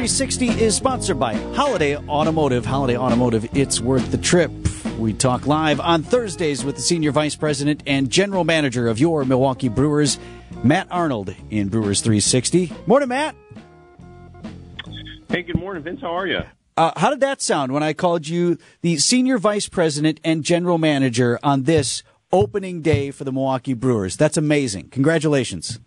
360 is sponsored by Holiday Automotive. Holiday Automotive, it's worth the trip. We talk live on Thursdays with the Senior Vice President and General Manager of your Milwaukee Brewers, Matt Arnold, in Brewers 360. Morning, Matt. Hey, good morning, Vince. How are you? Uh, how did that sound when I called you the Senior Vice President and General Manager on this opening day for the Milwaukee Brewers? That's amazing. Congratulations.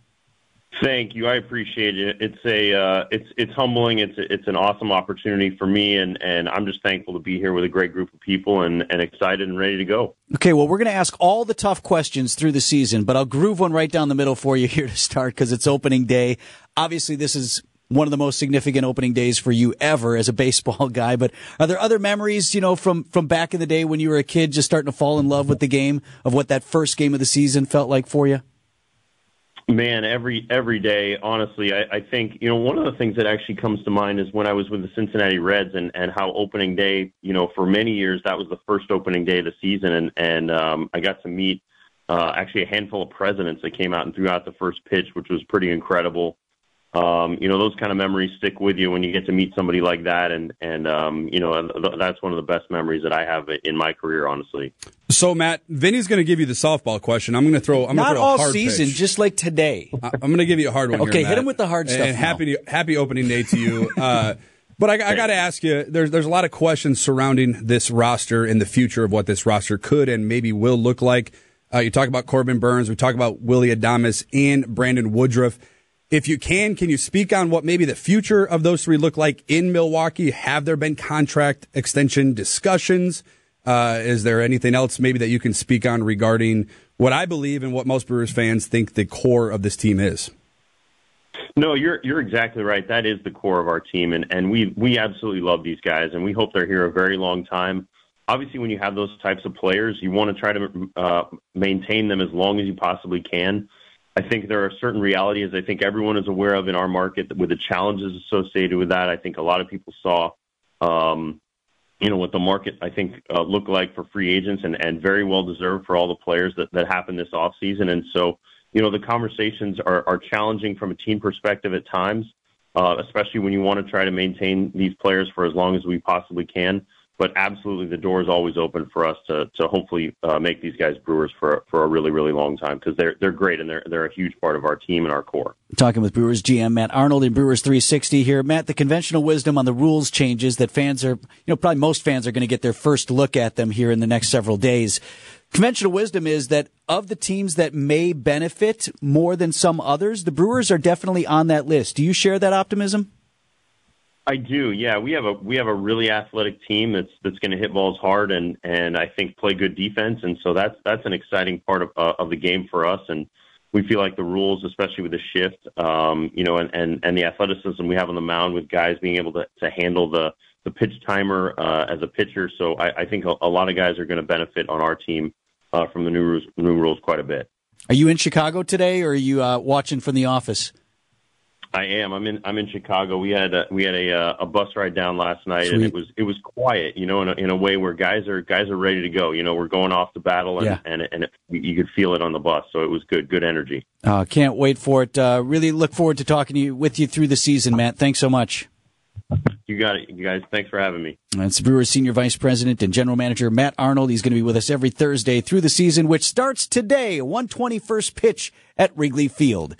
Thank you. I appreciate it. It's a uh, it's it's humbling. It's it's an awesome opportunity for me, and and I'm just thankful to be here with a great group of people and and excited and ready to go. Okay, well, we're going to ask all the tough questions through the season, but I'll groove one right down the middle for you here to start because it's opening day. Obviously, this is one of the most significant opening days for you ever as a baseball guy. But are there other memories, you know, from from back in the day when you were a kid, just starting to fall in love with the game of what that first game of the season felt like for you? Man, every every day, honestly, I, I think you know one of the things that actually comes to mind is when I was with the Cincinnati Reds and and how opening day, you know, for many years that was the first opening day of the season, and and um, I got to meet uh, actually a handful of presidents that came out and threw out the first pitch, which was pretty incredible um, you know, those kind of memories stick with you when you get to meet somebody like that, and and um, you know, that's one of the best memories that I have in my career, honestly. So, Matt, Vinny's going to give you the softball question. I'm going to throw. I'm not throw all a hard season, pitch. just like today. I'm going to give you a hard one. okay, here, hit him with the hard stuff. And happy happy opening day to you. Uh, but I, I got to ask you, there's there's a lot of questions surrounding this roster and the future of what this roster could and maybe will look like. Uh, you talk about Corbin Burnes, we talk about Willie Adames and Brandon Woodruff. If you can, can you speak on what maybe the future of those three look like in Milwaukee? Have there been contract extension discussions? Uh, is there anything else maybe that you can speak on regarding what I believe and what most Brewers fans think the core of this team is? No, you're you're exactly right. That is the core of our team, and and we we absolutely love these guys, and we hope they're here a very long time. Obviously, when you have those types of players, you want to try to uh, maintain them as long as you possibly can. I think there are certain realities I think everyone is aware of in our market with the challenges associated with that. I think a lot of people saw, um, you know, what the market I think uh, looked like for free agents and, and very well deserved for all the players that, that happened this off season. And so, you know, the conversations are, are challenging from a team perspective at times, uh, especially when you want to try to maintain these players for as long as we possibly can absolutely the door is always open for us to to hopefully uh, make these guys Brewers for for a really really long time because they're they're great and they're they're a huge part of our team and our core. Talking with Brewers GM Matt Arnold in Brewers 360 here. Matt, the conventional wisdom on the rules changes that fans are you know probably most fans are going to get their first look at them here in the next several days. Conventional wisdom is that of the teams that may benefit more than some others, the Brewers are definitely on that list. Do you share that optimism? I do. Yeah, we have a we have a really athletic team that's that's going to hit balls hard and and I think play good defense, and so that's that's an exciting part of uh, of the game for us. And we feel like the rules, especially with the shift, um, you know, and, and and the athleticism we have on the mound with guys being able to to handle the the pitch timer uh, as a pitcher. So I, I think a, a lot of guys are going to benefit on our team uh, from the new rules, new rules quite a bit. Are you in Chicago today, or are you uh, watching from the office? I am. I'm in. I'm in Chicago. We had a, we had a uh, a bus ride down last night, Sweet. and it was it was quiet. You know, in a, in a way where guys are guys are ready to go. You know, we're going off to battle, and Yeah. and and it, you could feel it on the bus. So it was good. Good energy. Uh, can't wait for it. Uh, really look forward to talking to you, with you through the season, Matt. Thanks so much. You got it, you guys. Thanks for having me. That's Brewers Senior Vice President and General Manager Matt Arnold. He's going to be with us every Thursday through the season, which starts today. 121st pitch at Wrigley Field.